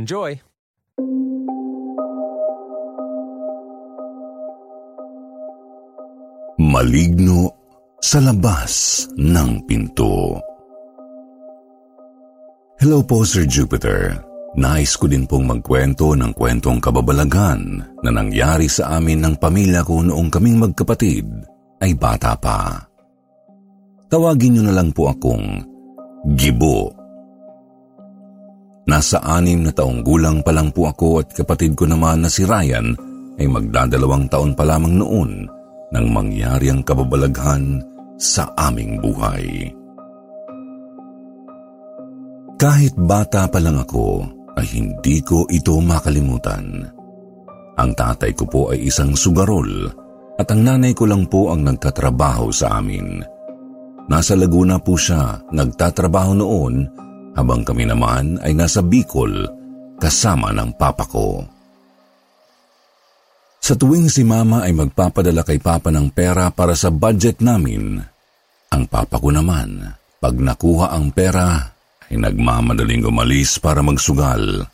Enjoy! Maligno sa labas ng pinto. Hello po, Sir Jupiter. Nais ko din pong magkwento ng kwentong kababalagan na nangyari sa amin ng pamilya ko noong kaming magkapatid ay bata pa. Tawagin niyo na lang po akong Gibo. Nasa anim na taong gulang pa lang po ako at kapatid ko naman na si Ryan ay magdadalawang taon pa lamang noon nang mangyari ang kababalaghan sa aming buhay. Kahit bata pa lang ako, ay hindi ko ito makalimutan. Ang tatay ko po ay isang sugarol at ang nanay ko lang po ang nagtatrabaho sa amin. Nasa Laguna po siya nagtatrabaho noon habang kami naman ay nasa Bicol kasama ng papa ko. Sa tuwing si mama ay magpapadala kay papa ng pera para sa budget namin, ang papa ko naman, pag nakuha ang pera, ay nagmamadaling umalis para magsugal.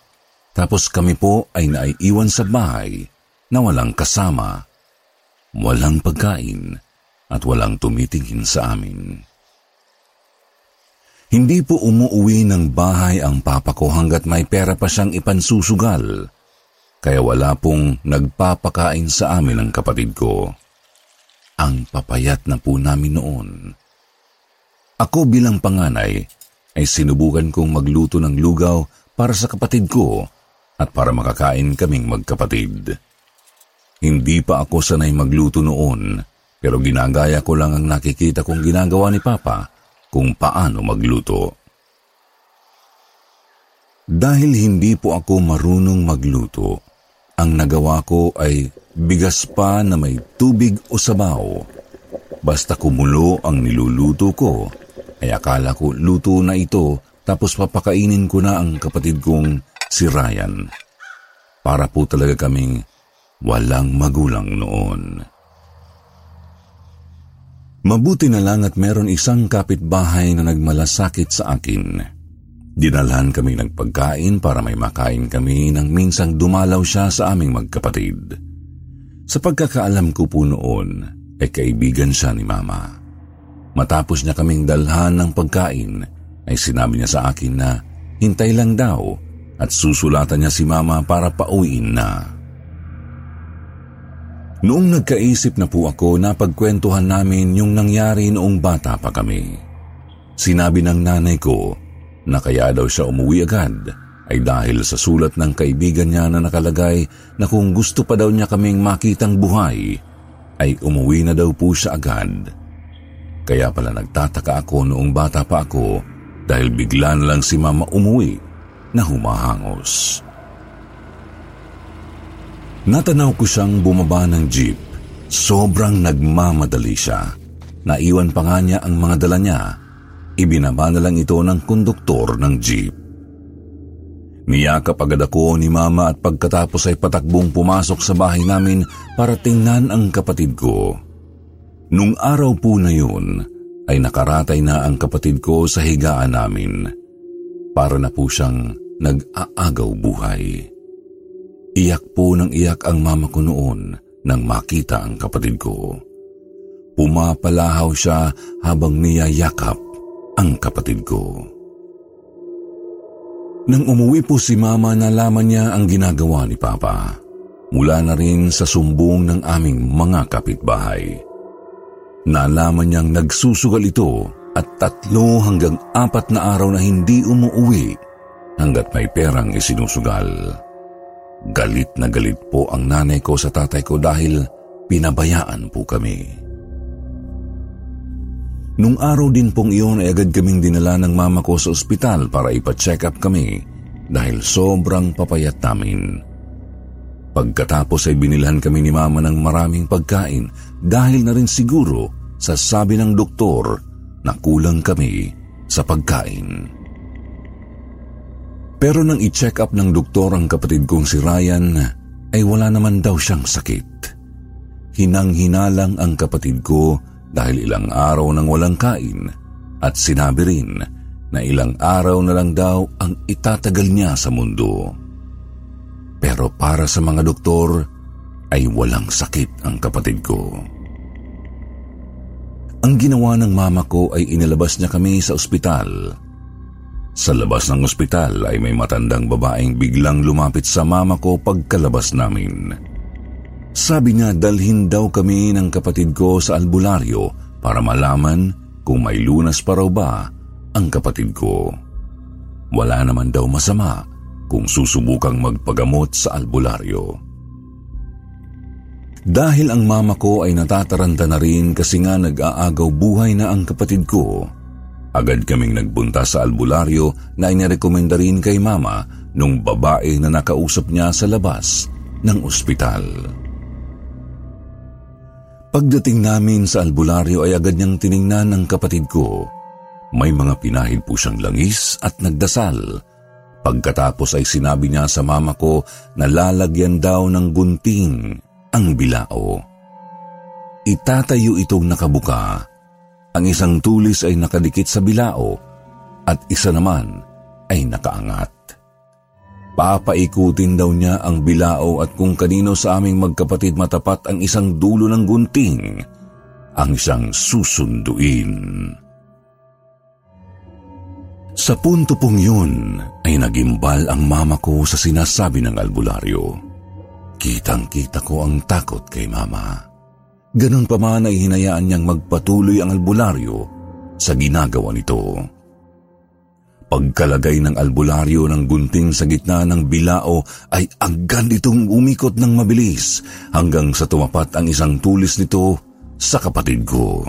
Tapos kami po ay naiiwan sa bahay na walang kasama, walang pagkain at walang tumitingin sa amin. Hindi po umuwi ng bahay ang papa ko hanggat may pera pa siyang ipansusugal, kaya wala pong nagpapakain sa amin ng kapatid ko. Ang papayat na po namin noon. Ako bilang panganay ay sinubukan kong magluto ng lugaw para sa kapatid ko at para makakain kaming magkapatid. Hindi pa ako sanay magluto noon, pero ginagaya ko lang ang nakikita kong ginagawa ni Papa kung paano magluto. Dahil hindi po ako marunong magluto, ang nagawa ko ay bigas pa na may tubig o sabaw. Basta kumulo ang niluluto ko ay akala ko luto na ito tapos papakainin ko na ang kapatid kong si Ryan. Para po talaga kaming walang magulang noon. Mabuti na lang at meron isang kapitbahay na nagmalasakit sa akin. Dinalhan kami ng pagkain para may makain kami nang minsang dumalaw siya sa aming magkapatid. Sa pagkakaalam ko po noon, ay kaibigan siya ni Mama. Matapos niya kaming dalhan ng pagkain, ay sinabi niya sa akin na hintay lang daw at susulatan niya si mama para pauwiin na. Noong nagkaisip na po ako, napagkwentuhan namin yung nangyari noong bata pa kami. Sinabi ng nanay ko na kaya daw siya umuwi agad ay dahil sa sulat ng kaibigan niya na nakalagay na kung gusto pa daw niya kaming makitang buhay, ay umuwi na daw po siya agad. Kaya pala nagtataka ako noong bata pa ako dahil bigla lang si mama umuwi na humahangos. Natanaw ko siyang bumaba ng jeep. Sobrang nagmamadali siya. Naiwan pa nga niya ang mga dala niya. Ibinaba na lang ito ng konduktor ng jeep. Niyakap agad ako ni mama at pagkatapos ay patakbong pumasok sa bahay namin para tingnan ang kapatid ko. Nung araw po na yun, ay nakaratay na ang kapatid ko sa higaan namin. Para na po siyang nag-aagaw buhay. Iyak po ng iyak ang mama ko noon nang makita ang kapatid ko. Pumapalahaw siya habang niyayakap ang kapatid ko. Nang umuwi po si Mama, nalaman niya ang ginagawa ni Papa. Mula na rin sa sumbong ng aming mga kapitbahay. Nalaman niyang nagsusugal ito at tatlo hanggang apat na araw na hindi umuwi hanggat may perang isinusugal. Galit na galit po ang nanay ko sa tatay ko dahil pinabayaan po kami. Nung araw din pong iyon ay agad kaming dinala ng mama ko sa ospital para ipa-check up kami dahil sobrang papayat namin. Pagkatapos ay binilhan kami ni mama ng maraming pagkain dahil na rin siguro sa sabi ng doktor na kulang kami sa pagkain. Pero nang i-check up ng doktor ang kapatid kong si Ryan, ay wala naman daw siyang sakit. Hinang-hinalang ang kapatid ko dahil ilang araw nang walang kain at sinabi rin na ilang araw na lang daw ang itatagal niya sa mundo. Pero para sa mga doktor ay walang sakit ang kapatid ko. Ang ginawa ng mama ko ay inilabas niya kami sa ospital. Sa labas ng ospital ay may matandang babaeng biglang lumapit sa mama ko pagkalabas namin. Sabi niya dalhin daw kami ng kapatid ko sa albularyo para malaman kung may lunas pa raw ba ang kapatid ko. Wala naman daw masama kung susubukang magpagamot sa albularyo. Dahil ang mama ko ay natataranta na rin kasi nga nag-aagaw buhay na ang kapatid ko, agad kaming nagpunta sa albularyo na inirekomenda rin kay mama nung babae na nakausap niya sa labas ng ospital. Pagdating namin sa albularyo ay agad niyang tiningnan ng kapatid ko. May mga pinahid po siyang langis at nagdasal. Pagkatapos ay sinabi niya sa mama ko na lalagyan daw ng gunting ang bilao. Itatayo itong nakabuka. Ang isang tulis ay nakadikit sa bilao at isa naman ay nakaangat. Papaikutin daw niya ang bilao at kung kanino sa aming magkapatid matapat ang isang dulo ng gunting, ang isang susunduin. Sa punto pong yun ay nagimbal ang mama ko sa sinasabi ng albularyo. Kitang-kita ko ang takot kay mama. Ganon pa man ay hinayaan niyang magpatuloy ang albularyo sa ginagawa nito. Pagkalagay ng albularyo ng gunting sa gitna ng bilao ay agad itong umikot ng mabilis hanggang sa tumapat ang isang tulis nito sa kapatid ko.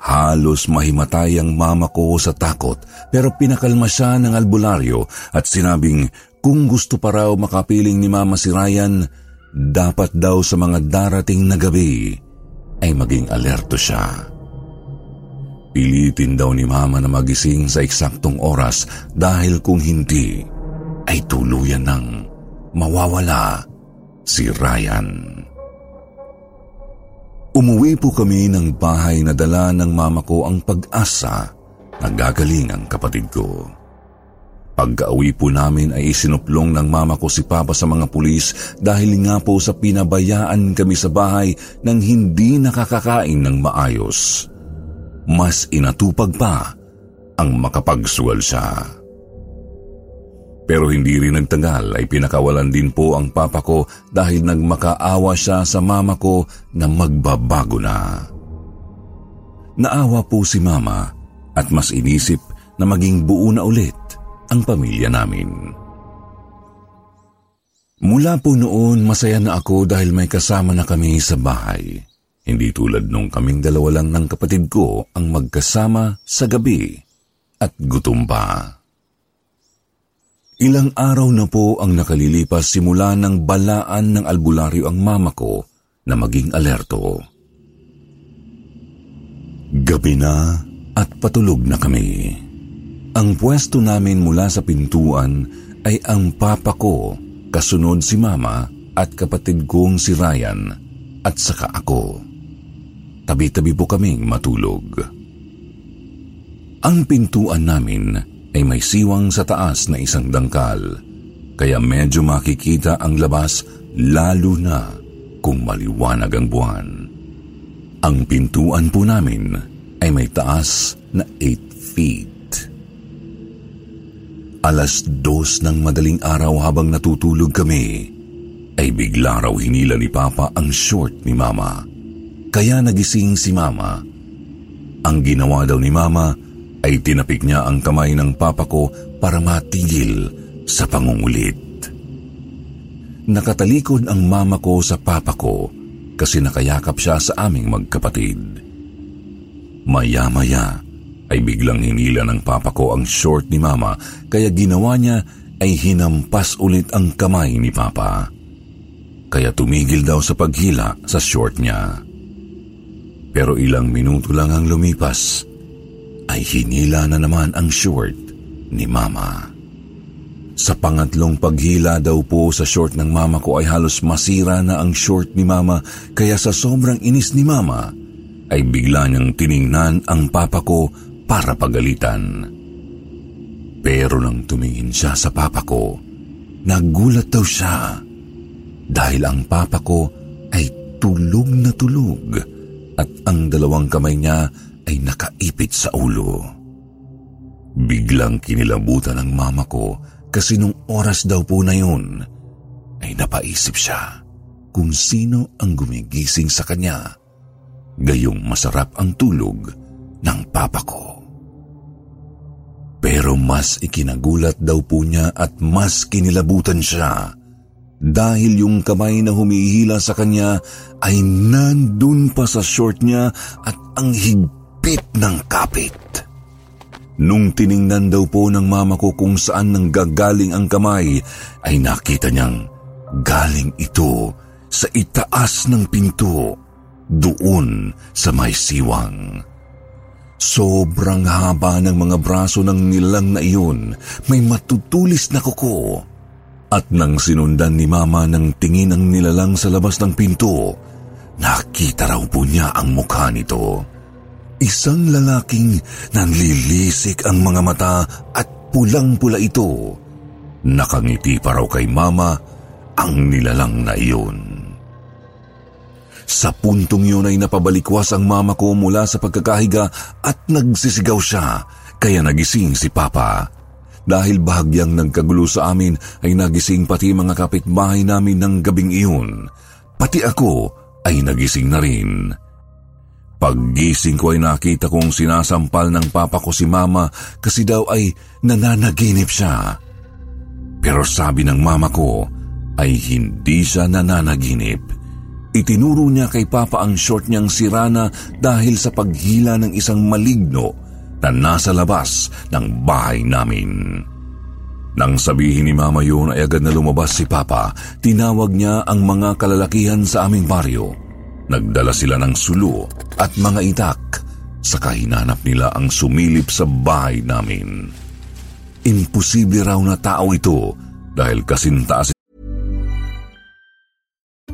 Halos mahimatay ang mama ko sa takot pero pinakalma siya ng albularyo at sinabing kung gusto pa raw makapiling ni mama si Ryan, dapat daw sa mga darating na gabi ay maging alerto siya. Pilitin daw ni Mama na magising sa eksaktong oras dahil kung hindi, ay tuluyan ng mawawala si Ryan. Umuwi po kami ng bahay na dala ng mama ko ang pag-asa na gagaling ang kapatid ko. Pagka-uwi po namin ay isinuplong ng mama ko si Papa sa mga pulis dahil nga po sa pinabayaan kami sa bahay nang hindi nakakakain ng maayos mas inatupag pa ang makapagsugal siya. Pero hindi rin nagtagal ay pinakawalan din po ang papa ko dahil nagmakaawa siya sa mama ko na magbabago na. Naawa po si mama at mas inisip na maging buo na ulit ang pamilya namin. Mula po noon, masaya na ako dahil may kasama na kami sa bahay. Hindi tulad nung kaming dalawa lang ng kapatid ko ang magkasama sa gabi at gutom pa. Ilang araw na po ang nakalilipas simula ng balaan ng albularyo ang mama ko na maging alerto. Gabi na at patulog na kami. Ang pwesto namin mula sa pintuan ay ang papa ko, kasunod si mama at kapatid kong si Ryan at saka ako. Tabi-tabi po kaming matulog. Ang pintuan namin ay may siwang sa taas na isang dangkal, kaya medyo makikita ang labas lalo na kung maliwanag ang buwan. Ang pintuan po namin ay may taas na 8 feet. Alas dos ng madaling araw habang natutulog kami, ay bigla raw hinila ni Papa ang short ni Mama. Kaya nagising si Mama. Ang ginawa daw ni Mama ay tinapik niya ang kamay ng Papa ko para matigil sa pangungulit. Nakatalikod ang mama ko sa papa ko kasi nakayakap siya sa aming magkapatid. Maya-maya ay biglang hinila ng papa ko ang short ni mama kaya ginawa niya ay hinampas ulit ang kamay ni papa. Kaya tumigil daw sa paghila sa short niya. Pero ilang minuto lang ang lumipas ay hinila na naman ang short ni mama. Sa pangatlong paghila daw po sa short ng mama ko ay halos masira na ang short ni mama kaya sa sobrang inis ni mama ay bigla niyang tiningnan ang papa ko para pagalitan. Pero nang tumingin siya sa papa ko, nagulat daw siya dahil ang papa ko ay tulog na tulog at ang dalawang kamay niya ay nakaipit sa ulo. Biglang kinilabutan ng mama ko kasi nung oras daw po na yun, ay napaisip siya kung sino ang gumigising sa kanya. Gayong masarap ang tulog ng papa ko. Pero mas ikinagulat daw po niya at mas kinilabutan siya dahil yung kamay na humihila sa kanya ay nandun pa sa short niya at ang higpit ng kapit. Nung tiningnan daw po ng mama ko kung saan nang gagaling ang kamay, ay nakita niyang galing ito sa itaas ng pinto, doon sa may siwang. Sobrang haba ng mga braso ng nilang na iyon, may matutulis na kuko. At nang sinundan ni mama ng tingin ang nilalang sa labas ng pinto, nakita raw po niya ang mukha nito. Isang lalaking nanlilisik ang mga mata at pulang-pula ito. Nakangiti pa raw kay mama ang nilalang na iyon. Sa puntong yun ay napabalikwas ang mama ko mula sa pagkakahiga at nagsisigaw siya kaya nagising si Papa. Dahil bahagyang nagkagulo sa amin ay nagising pati mga kapitbahay namin ng gabing iyon. Pati ako ay nagising na rin. Paggising ko ay nakita kong sinasampal ng papa ko si mama kasi daw ay nananaginip siya. Pero sabi ng mama ko ay hindi siya nananaginip. Itinuro niya kay papa ang short niyang sirana dahil sa paghila ng isang maligno na nasa labas ng bahay namin. Nang sabihin ni mama yun ay agad na lumabas si papa, tinawag niya ang mga kalalakihan sa aming baryo Nagdala sila ng sulo at mga itak sa kahinanap nila ang sumilip sa bahay namin. Imposible raw na tao ito dahil kasintaas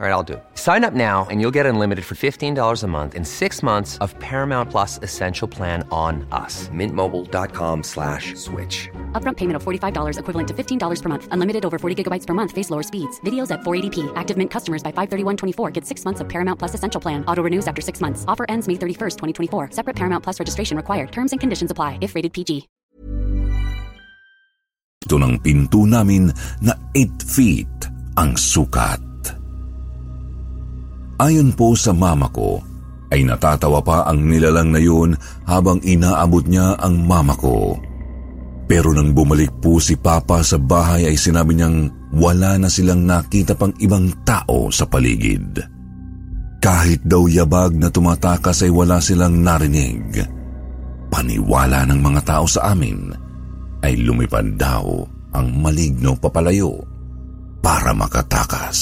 All right, I'll do it. Sign up now and you'll get unlimited for $15 a month in six months of Paramount Plus Essential Plan on us. Mintmobile.com slash switch. Upfront payment of $45 equivalent to $15 per month. Unlimited over 40 gigabytes per month. Face lower speeds. Videos at 480p. Active Mint customers by 531.24 get six months of Paramount Plus Essential Plan. Auto renews after six months. Offer ends May 31st, 2024. Separate Paramount Plus registration required. Terms and conditions apply if rated PG. Ito ng pinto namin na 8 feet ang sukat. Ayon po sa mama ko, ay natatawa pa ang nilalang na yun habang inaabot niya ang mama ko. Pero nang bumalik po si Papa sa bahay ay sinabi niyang wala na silang nakita pang ibang tao sa paligid. Kahit daw yabag na tumatakas ay wala silang narinig. Paniwala ng mga tao sa amin ay lumipad daw ang maligno papalayo para makatakas.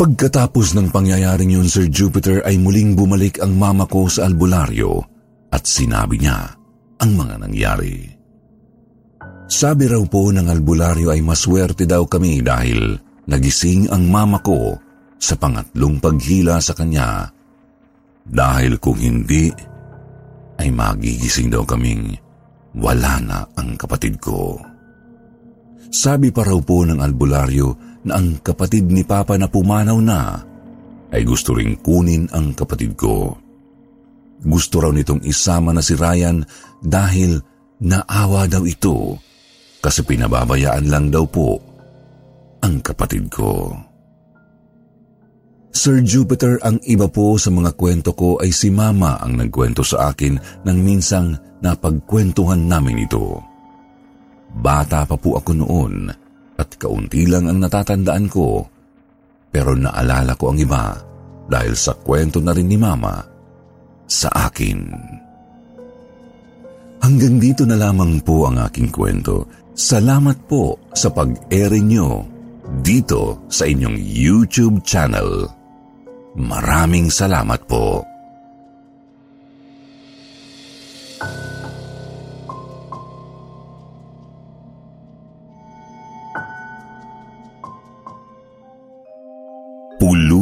Pagkatapos ng pangyayaring yun, Sir Jupiter, ay muling bumalik ang mama ko sa albularyo at sinabi niya ang mga nangyari. Sabi raw po ng albularyo ay maswerte daw kami dahil nagising ang mama ko sa pangatlong paghila sa kanya. Dahil kung hindi, ay magigising daw kaming wala na ang kapatid ko. Sabi pa raw po ng albularyo na ang kapatid ni Papa na pumanaw na ay gusto ring kunin ang kapatid ko. Gusto raw nitong isama na si Ryan dahil naawa daw ito kasi pinababayaan lang daw po ang kapatid ko. Sir Jupiter, ang iba po sa mga kwento ko ay si Mama ang nagkwento sa akin nang minsang napagkwentuhan namin ito. Bata pa po ako noon at kaunti lang ang natatandaan ko pero naalala ko ang iba dahil sa kwento na rin ni Mama sa akin. Hanggang dito na lamang po ang aking kwento. Salamat po sa pag-airing nyo dito sa inyong YouTube channel. Maraming salamat po.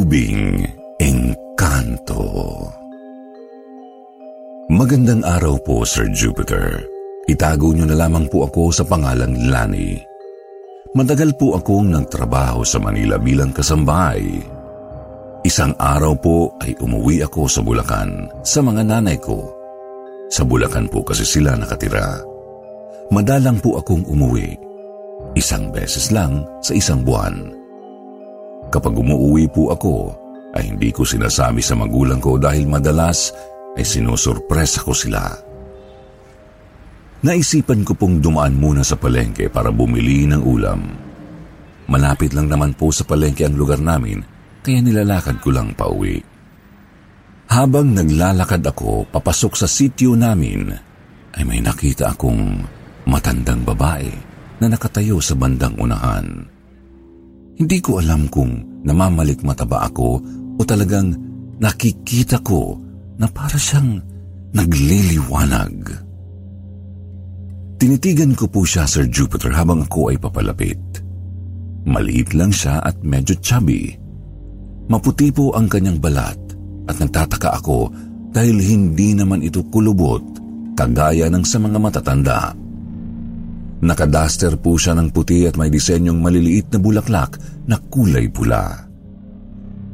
Pulubing Engkanto Magandang araw po, Sir Jupiter. Itago niyo na lamang po ako sa pangalang Lani. Matagal po akong nagtrabaho sa Manila bilang kasambahay. Isang araw po ay umuwi ako sa Bulacan sa mga nanay ko. Sa Bulacan po kasi sila nakatira. Madalang po akong umuwi. Isang beses lang sa isang buwan. Kapag umuwi po ako, ay hindi ko sinasabi sa magulang ko dahil madalas ay sinusurpresa ko sila. Naisipan ko pong dumaan muna sa palengke para bumili ng ulam. Malapit lang naman po sa palengke ang lugar namin, kaya nilalakad ko lang pauwi. Habang naglalakad ako papasok sa sityo namin, ay may nakita akong matandang babae na nakatayo sa bandang unahan. Hindi ko alam kung namamalik mata ba ako o talagang nakikita ko na para siyang nagliliwanag. Tinitigan ko po siya, Sir Jupiter, habang ako ay papalapit. Maliit lang siya at medyo chubby. Maputi po ang kanyang balat at nagtataka ako dahil hindi naman ito kulubot kagaya ng sa mga matatanda. Nakadaster po siya ng puti at may disenyong maliliit na bulaklak na kulay pula.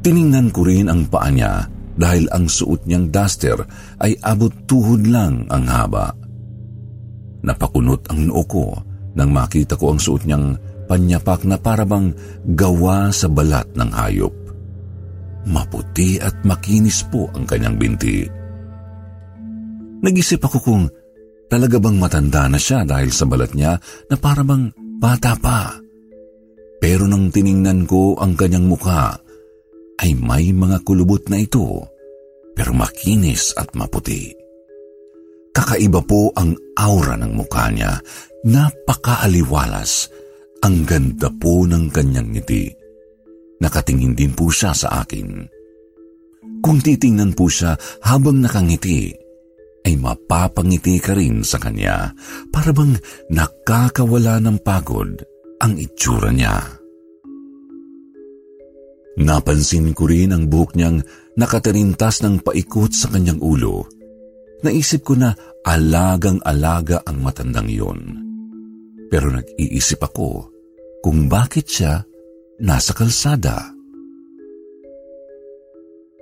Tiningnan ko rin ang paa niya dahil ang suot niyang duster ay abot tuhod lang ang haba. Napakunot ang noo ko nang makita ko ang suot niyang panyapak na parabang gawa sa balat ng hayop. Maputi at makinis po ang kanyang binti. Nag-isip ako kung Talaga bang matanda na siya dahil sa balat niya na parang bata pa? Pero nang tiningnan ko ang kanyang mukha, ay may mga kulubot na ito, pero makinis at maputi. Kakaiba po ang aura ng mukha niya, napakaaliwalas, ang ganda po ng kanyang ngiti. Nakatingin din po siya sa akin. Kung titingnan po siya habang nakangiti, ay mapapangiti ka rin sa kanya para bang nakakawala ng pagod ang itsura niya. Napansin ko rin ang buhok niyang nakatarintas ng paikot sa kanyang ulo. Naisip ko na alagang-alaga ang matandang iyon. Pero nag-iisip ako kung bakit siya nasa kalsada.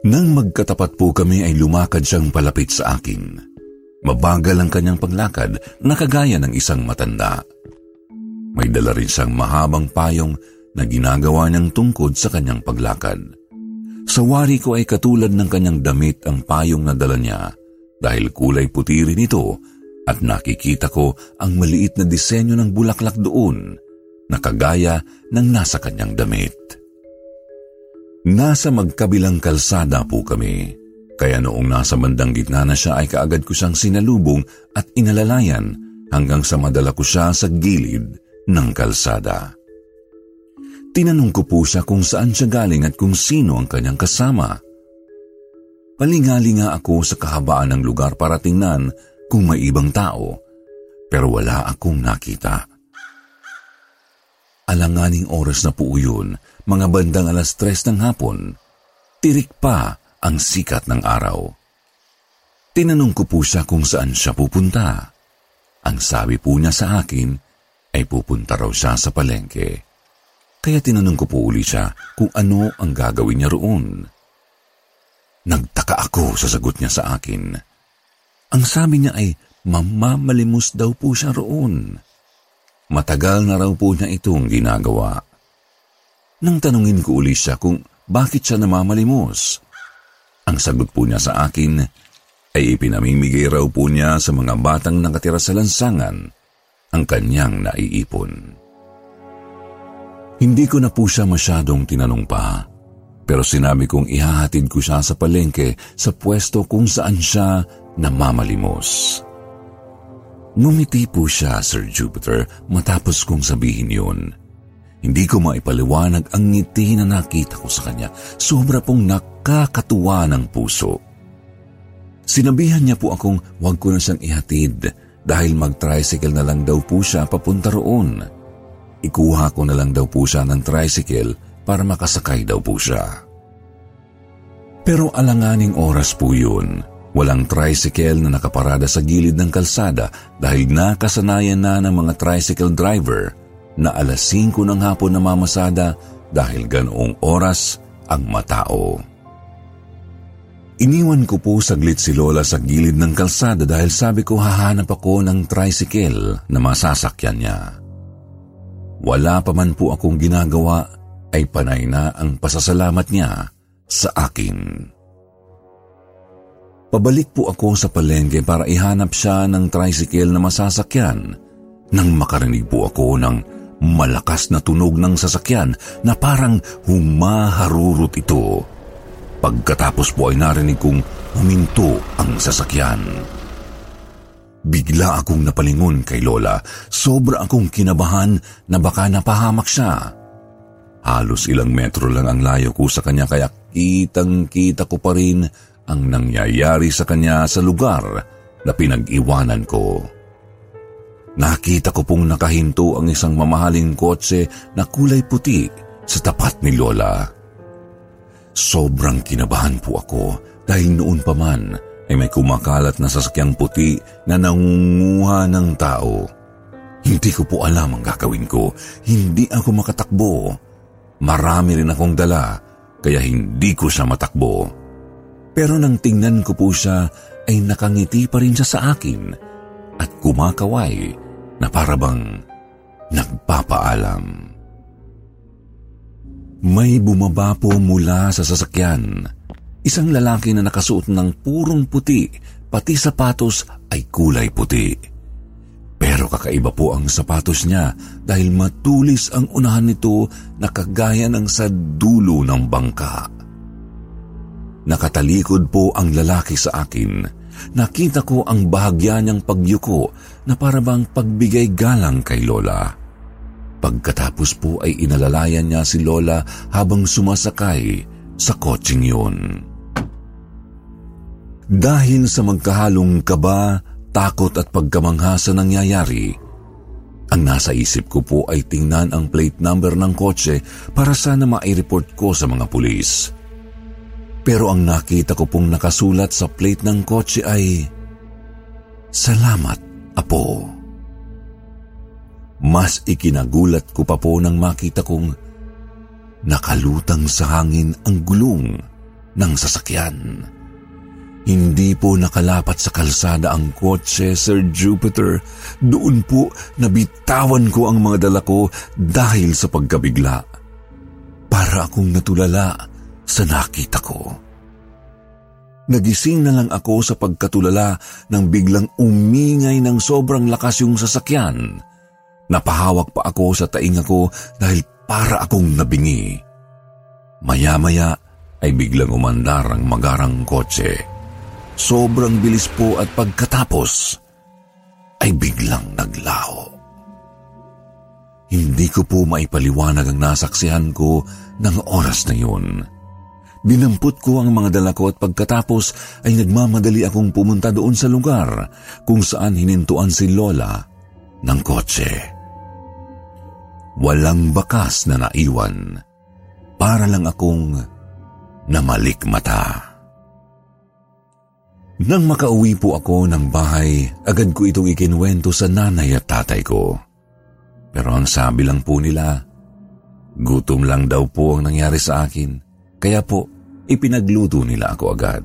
Nang magkatapat po kami ay lumakad siyang palapit sa akin. Mabagal ang kanyang paglakad na kagaya ng isang matanda. May dala rin siyang mahabang payong na ginagawa niyang tungkod sa kanyang paglakad. Sa wari ko ay katulad ng kanyang damit ang payong na dala niya dahil kulay puti rin ito at nakikita ko ang maliit na disenyo ng bulaklak doon na kagaya ng nasa kanyang damit. Nasa magkabilang kalsada po kami, kaya noong nasa bandang gitna na siya ay kaagad ko siyang sinalubong at inalalayan hanggang sa madala ko siya sa gilid ng kalsada. Tinanong ko po siya kung saan siya galing at kung sino ang kanyang kasama. Palingali nga ako sa kahabaan ng lugar para tingnan kung may ibang tao, pero wala akong nakita. Alanganing oras na po yun, mga bandang alas tres ng hapon. Tirik pa ang sikat ng araw. Tinanong ko po siya kung saan siya pupunta. Ang sabi po niya sa akin ay pupunta raw siya sa palengke. Kaya tinanong ko po uli siya kung ano ang gagawin niya roon. Nagtaka ako sa sagot niya sa akin. Ang sabi niya ay mamamalimos daw po siya roon. Matagal na raw po niya itong ginagawa. Nang tanungin ko uli siya kung bakit siya namamalimos, ang sagot po niya sa akin ay ipinamimigay raw po niya sa mga batang nakatira sa lansangan ang kanyang naiipon. Hindi ko na po siya masyadong tinanong pa, pero sinabi kong ihahatid ko siya sa palengke sa pwesto kung saan siya namamalimos. Ngumiti po siya, Sir Jupiter, matapos kong sabihin yun. Hindi ko maipaliwanag ang ngiti na nakita ko sa kanya. Sobra pong nakakatuwa ng puso. Sinabihan niya po akong huwag ko na siyang ihatid dahil mag-tricycle na lang daw po siya papunta roon. Ikuha ko na lang daw po siya ng tricycle para makasakay daw po siya. Pero alanganing oras po yun. Walang tricycle na nakaparada sa gilid ng kalsada dahil nakasanayan na ng mga tricycle driver na alas 5 ng hapon na mamasada dahil ganoong oras ang matao. Iniwan ko po saglit si Lola sa gilid ng kalsada dahil sabi ko hahanap ako ng tricycle na masasakyan niya. Wala pa man po akong ginagawa ay panay na ang pasasalamat niya sa akin. Pabalik po ako sa palengke para ihanap siya ng tricycle na masasakyan nang makarinig po ako ng malakas na tunog ng sasakyan na parang humaharurot ito. Pagkatapos po ay narinig kong huminto ang sasakyan. Bigla akong napalingon kay Lola. Sobra akong kinabahan na baka napahamak siya. Halos ilang metro lang ang layo ko sa kanya kaya kitang-kita ko pa rin ang nangyayari sa kanya sa lugar na pinag-iwanan ko. Nakita ko pong nakahinto ang isang mamahaling kotse na kulay puti sa tapat ni Lola. Sobrang kinabahan po ako dahil noon pa man ay may kumakalat na sasakyang puti na nangunguha ng tao. Hindi ko po alam ang gagawin ko. Hindi ako makatakbo. Marami rin akong dala, kaya hindi ko siya matakbo. Pero nang tingnan ko po siya, ay nakangiti pa rin siya sa akin at kumakaway na parabang nagpapaalam. May bumaba po mula sa sasakyan Isang lalaki na nakasuot ng purong puti, pati sapatos ay kulay puti. Pero kakaiba po ang sapatos niya dahil matulis ang unahan nito na kagaya ng sa dulo ng bangka. Nakatalikod po ang lalaki sa akin. Nakita ko ang bahagya niyang pagyuko na parabang pagbigay galang kay Lola. Pagkatapos po ay inalalayan niya si Lola habang sumasakay sa kotseng yun. Dahil sa magkahalong kaba, takot at pagkamangha sa nangyayari, Ang nasa isip ko po ay tingnan ang plate number ng kotse para sana ma-report ko sa mga pulis. Pero ang nakita ko pong nakasulat sa plate ng kotse ay, Salamat, Apo. Mas ikinagulat ko pa po nang makita kong nakalutang sa hangin ang gulong ng sasakyan. Hindi po nakalapat sa kalsada ang kotse, Sir Jupiter. Doon po nabitawan ko ang mga dala ko dahil sa pagkabigla. Para akong natulala sa nakita ko. Nagising na lang ako sa pagkatulala nang biglang umingay ng sobrang lakas yung sasakyan. Napahawak pa ako sa tainga ko dahil para akong nabingi. Maya-maya ay biglang umandar ang magarang kotse. Sobrang bilis po at pagkatapos ay biglang naglaho. Hindi ko po maipaliwanag ang nasaksihan ko ng oras na yun. Binampot ko ang mga dala ko at pagkatapos ay nagmamadali akong pumunta doon sa lugar kung saan hinintuan si Lola ng kotse. Walang bakas na naiwan. Para lang akong namalik mata. Nang makauwi po ako ng bahay, agad ko itong ikinwento sa nanay at tatay ko. Pero ang sabi lang po nila, gutom lang daw po ang nangyari sa akin, kaya po ipinagluto nila ako agad.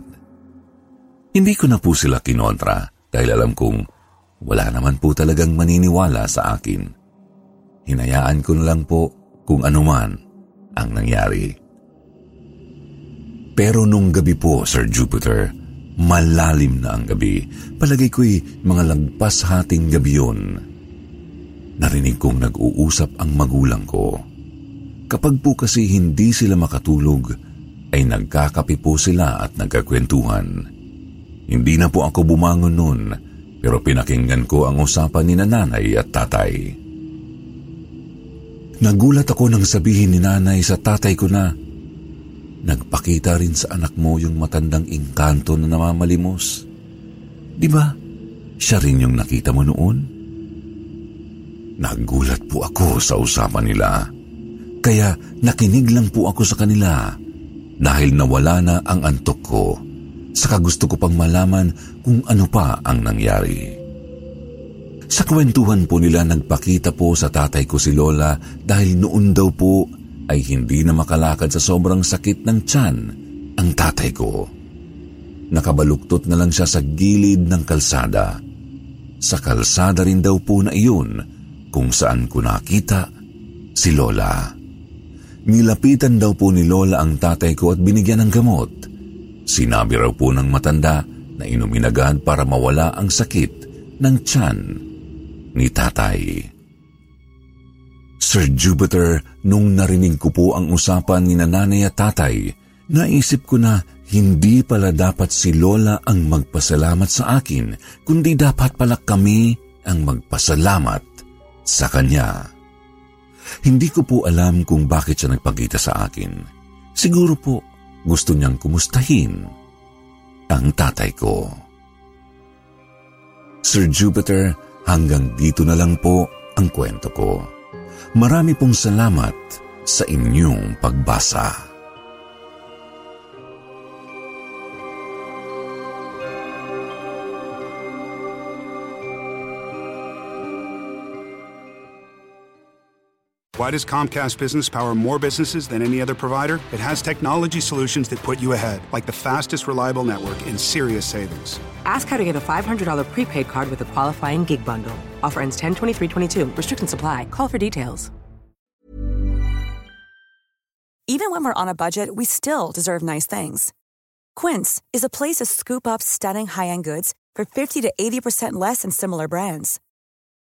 Hindi ko na po sila kinontra dahil alam kong wala naman po talagang maniniwala sa akin. Hinayaan ko na lang po kung anuman ang nangyari. Pero nung gabi po, Sir Jupiter, Malalim na ang gabi. Palagay ko'y mga lagpas hating gabi yun. Narinig kong nag-uusap ang magulang ko. Kapag po kasi hindi sila makatulog, ay nagkakapi po sila at nagkakwentuhan. Hindi na po ako bumangon noon, pero pinakinggan ko ang usapan ni nanay at tatay. Nagulat ako nang sabihin ni nanay sa tatay ko na nagpakita rin sa anak mo yung matandang inkanto na namamalimos. Di ba? Siya rin yung nakita mo noon? Nagulat po ako sa usapan nila. Kaya nakinig lang po ako sa kanila dahil nawala na ang antok ko. Saka gusto ko pang malaman kung ano pa ang nangyari. Sa kwentuhan po nila nagpakita po sa tatay ko si Lola dahil noon daw po ay hindi na makalakad sa sobrang sakit ng tiyan ang tatay ko. Nakabaluktot na lang siya sa gilid ng kalsada. Sa kalsada rin daw po na iyon kung saan ko nakita si Lola. Nilapitan daw po ni Lola ang tatay ko at binigyan ng gamot. Sinabi raw po ng matanda na inumin agad para mawala ang sakit ng tiyan ni tatay. Sir Jupiter, nung narinig ko po ang usapan ni nanay at tatay, naisip ko na hindi pala dapat si Lola ang magpasalamat sa akin, kundi dapat pala kami ang magpasalamat sa kanya. Hindi ko po alam kung bakit siya nagpagkita sa akin. Siguro po gusto niyang kumustahin ang tatay ko. Sir Jupiter, hanggang dito na lang po ang kwento ko. Marami pong salamat sa inyong pagbasa. Why does Comcast Business power more businesses than any other provider? It has technology solutions that put you ahead, like the fastest reliable network and serious savings. Ask how to get a $500 prepaid card with a qualifying gig bundle. Offer ends 10 23 Restrictions apply. Call for details. Even when we're on a budget, we still deserve nice things. Quince is a place to scoop up stunning high end goods for 50 to 80% less than similar brands.